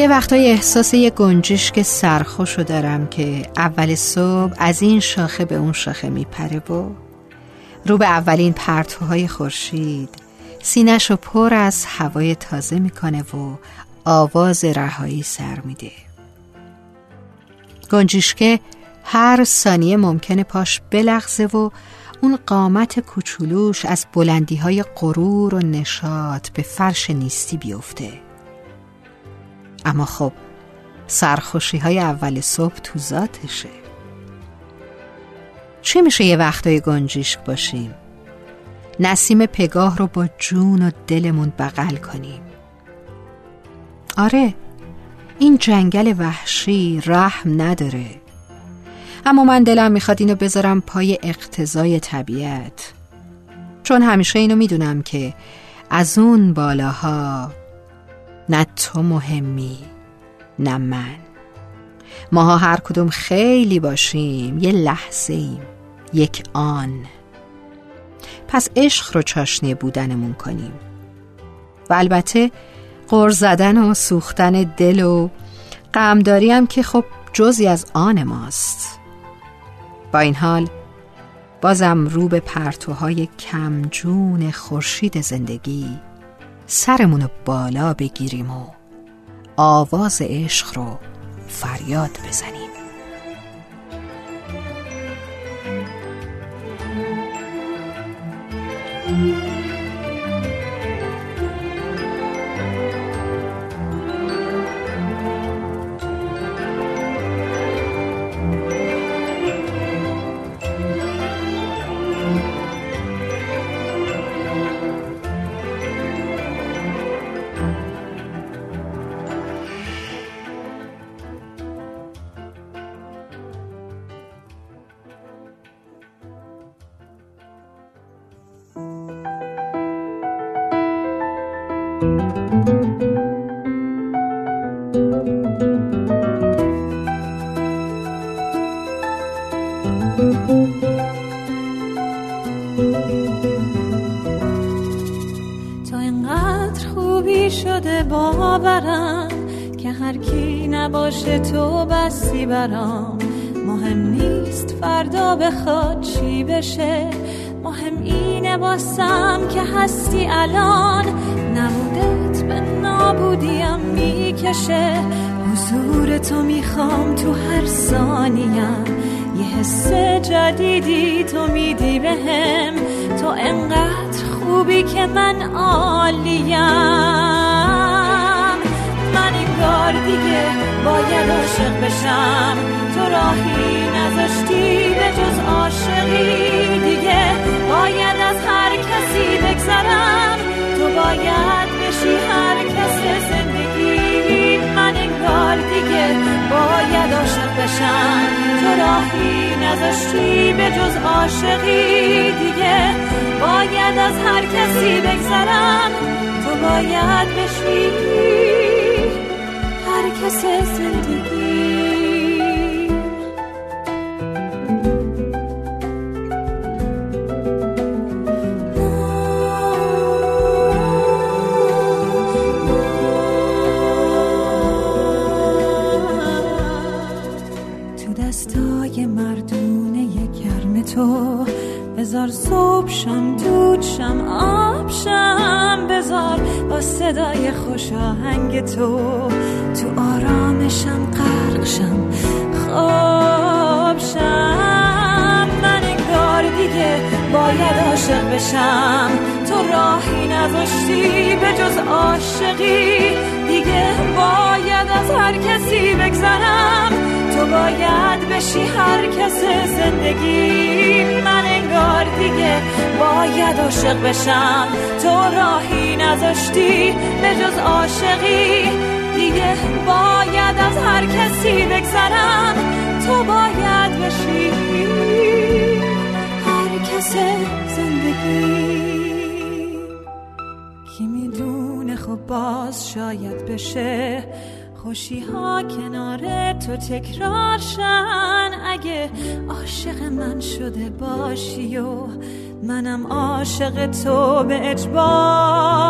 یه وقتای احساس یه گنجشک سرخوشو دارم که اول صبح از این شاخه به اون شاخه میپره و رو به اولین پرتوهای خورشید سینش رو پر از هوای تازه می‌کنه و آواز رهایی سر میده. گنجشکه هر ثانیه ممکنه پاش بلغزه و اون قامت کوچولوش از بلندی های غرور و نشاط به فرش نیستی بیفته. اما خب سرخوشی های اول صبح تو ذاتشه. چه میشه یه وقتای گنجیشک باشیم؟ نسیم پگاه رو با جون و دلمون بغل کنیم. آره این جنگل وحشی رحم نداره. اما من دلم می‌خواد اینو بذارم پای اقتضای طبیعت. چون همیشه اینو می‌دونم که از اون بالاها نه تو مهمی نه من. ماها هر کدوم خیلی باشیم یه لحظه ایم یک آن. پس عشق رو چاشنی بودنمون کنیم. و البته قر زدن و سوختن دل و غمداری هم که خب جزی از آن ماست. با این حال بازم رو به پرتوهای کمجون خورشید زندگی سرمونو بالا بگیریم و آواز عشق رو فریاد بزنیم. تو اینقدر خوبی شده باورم که هر کی نباشه تو بسی برام. مهم نیست فردا بخواد چی بشه. مهم اینه باسم که هستی الان. نابودیم می‌کشه. حضور تو می‌خوام تو هر ثانیم. یه حس جدیدی تو میدی بهم. تو انقدر خوبی که من عالیم. من این دیگه باید عاشق بشم. تو راهی نذاشتی به جز عاشقی دیگه. باید از هر کسی بگذرم. تو باید بشی هر بشم تو راهی نذاشتی به جز عاشقی دیگه. باید از هر کسی بگذرم. تو باید بشی. هر کس زندگی تو. بزار صبح شم دود شم آب شم. بزار با صدای خوش آهنگ تو. تو آرامشم غرق شم خواب شم. من انگار دیگه باید عاشق بشم. تو راهی نذاشتی به جز عاشقی. دیگه باید از هر کسی بگذرم. تو باید بشی هر کس زندگی. من انگار دیگه باید عاشق بشم. تو راهی نذاشتی به جز عاشقی. دیگه باید از هر کسی بگذرم. تو باید بشی هر کس زندگی. کی می‌دونه خب باز شاید بشه. خوشی ها کنار تو تکرار شن. اگه عاشق من شده باشی و منم عاشق تو به اجبار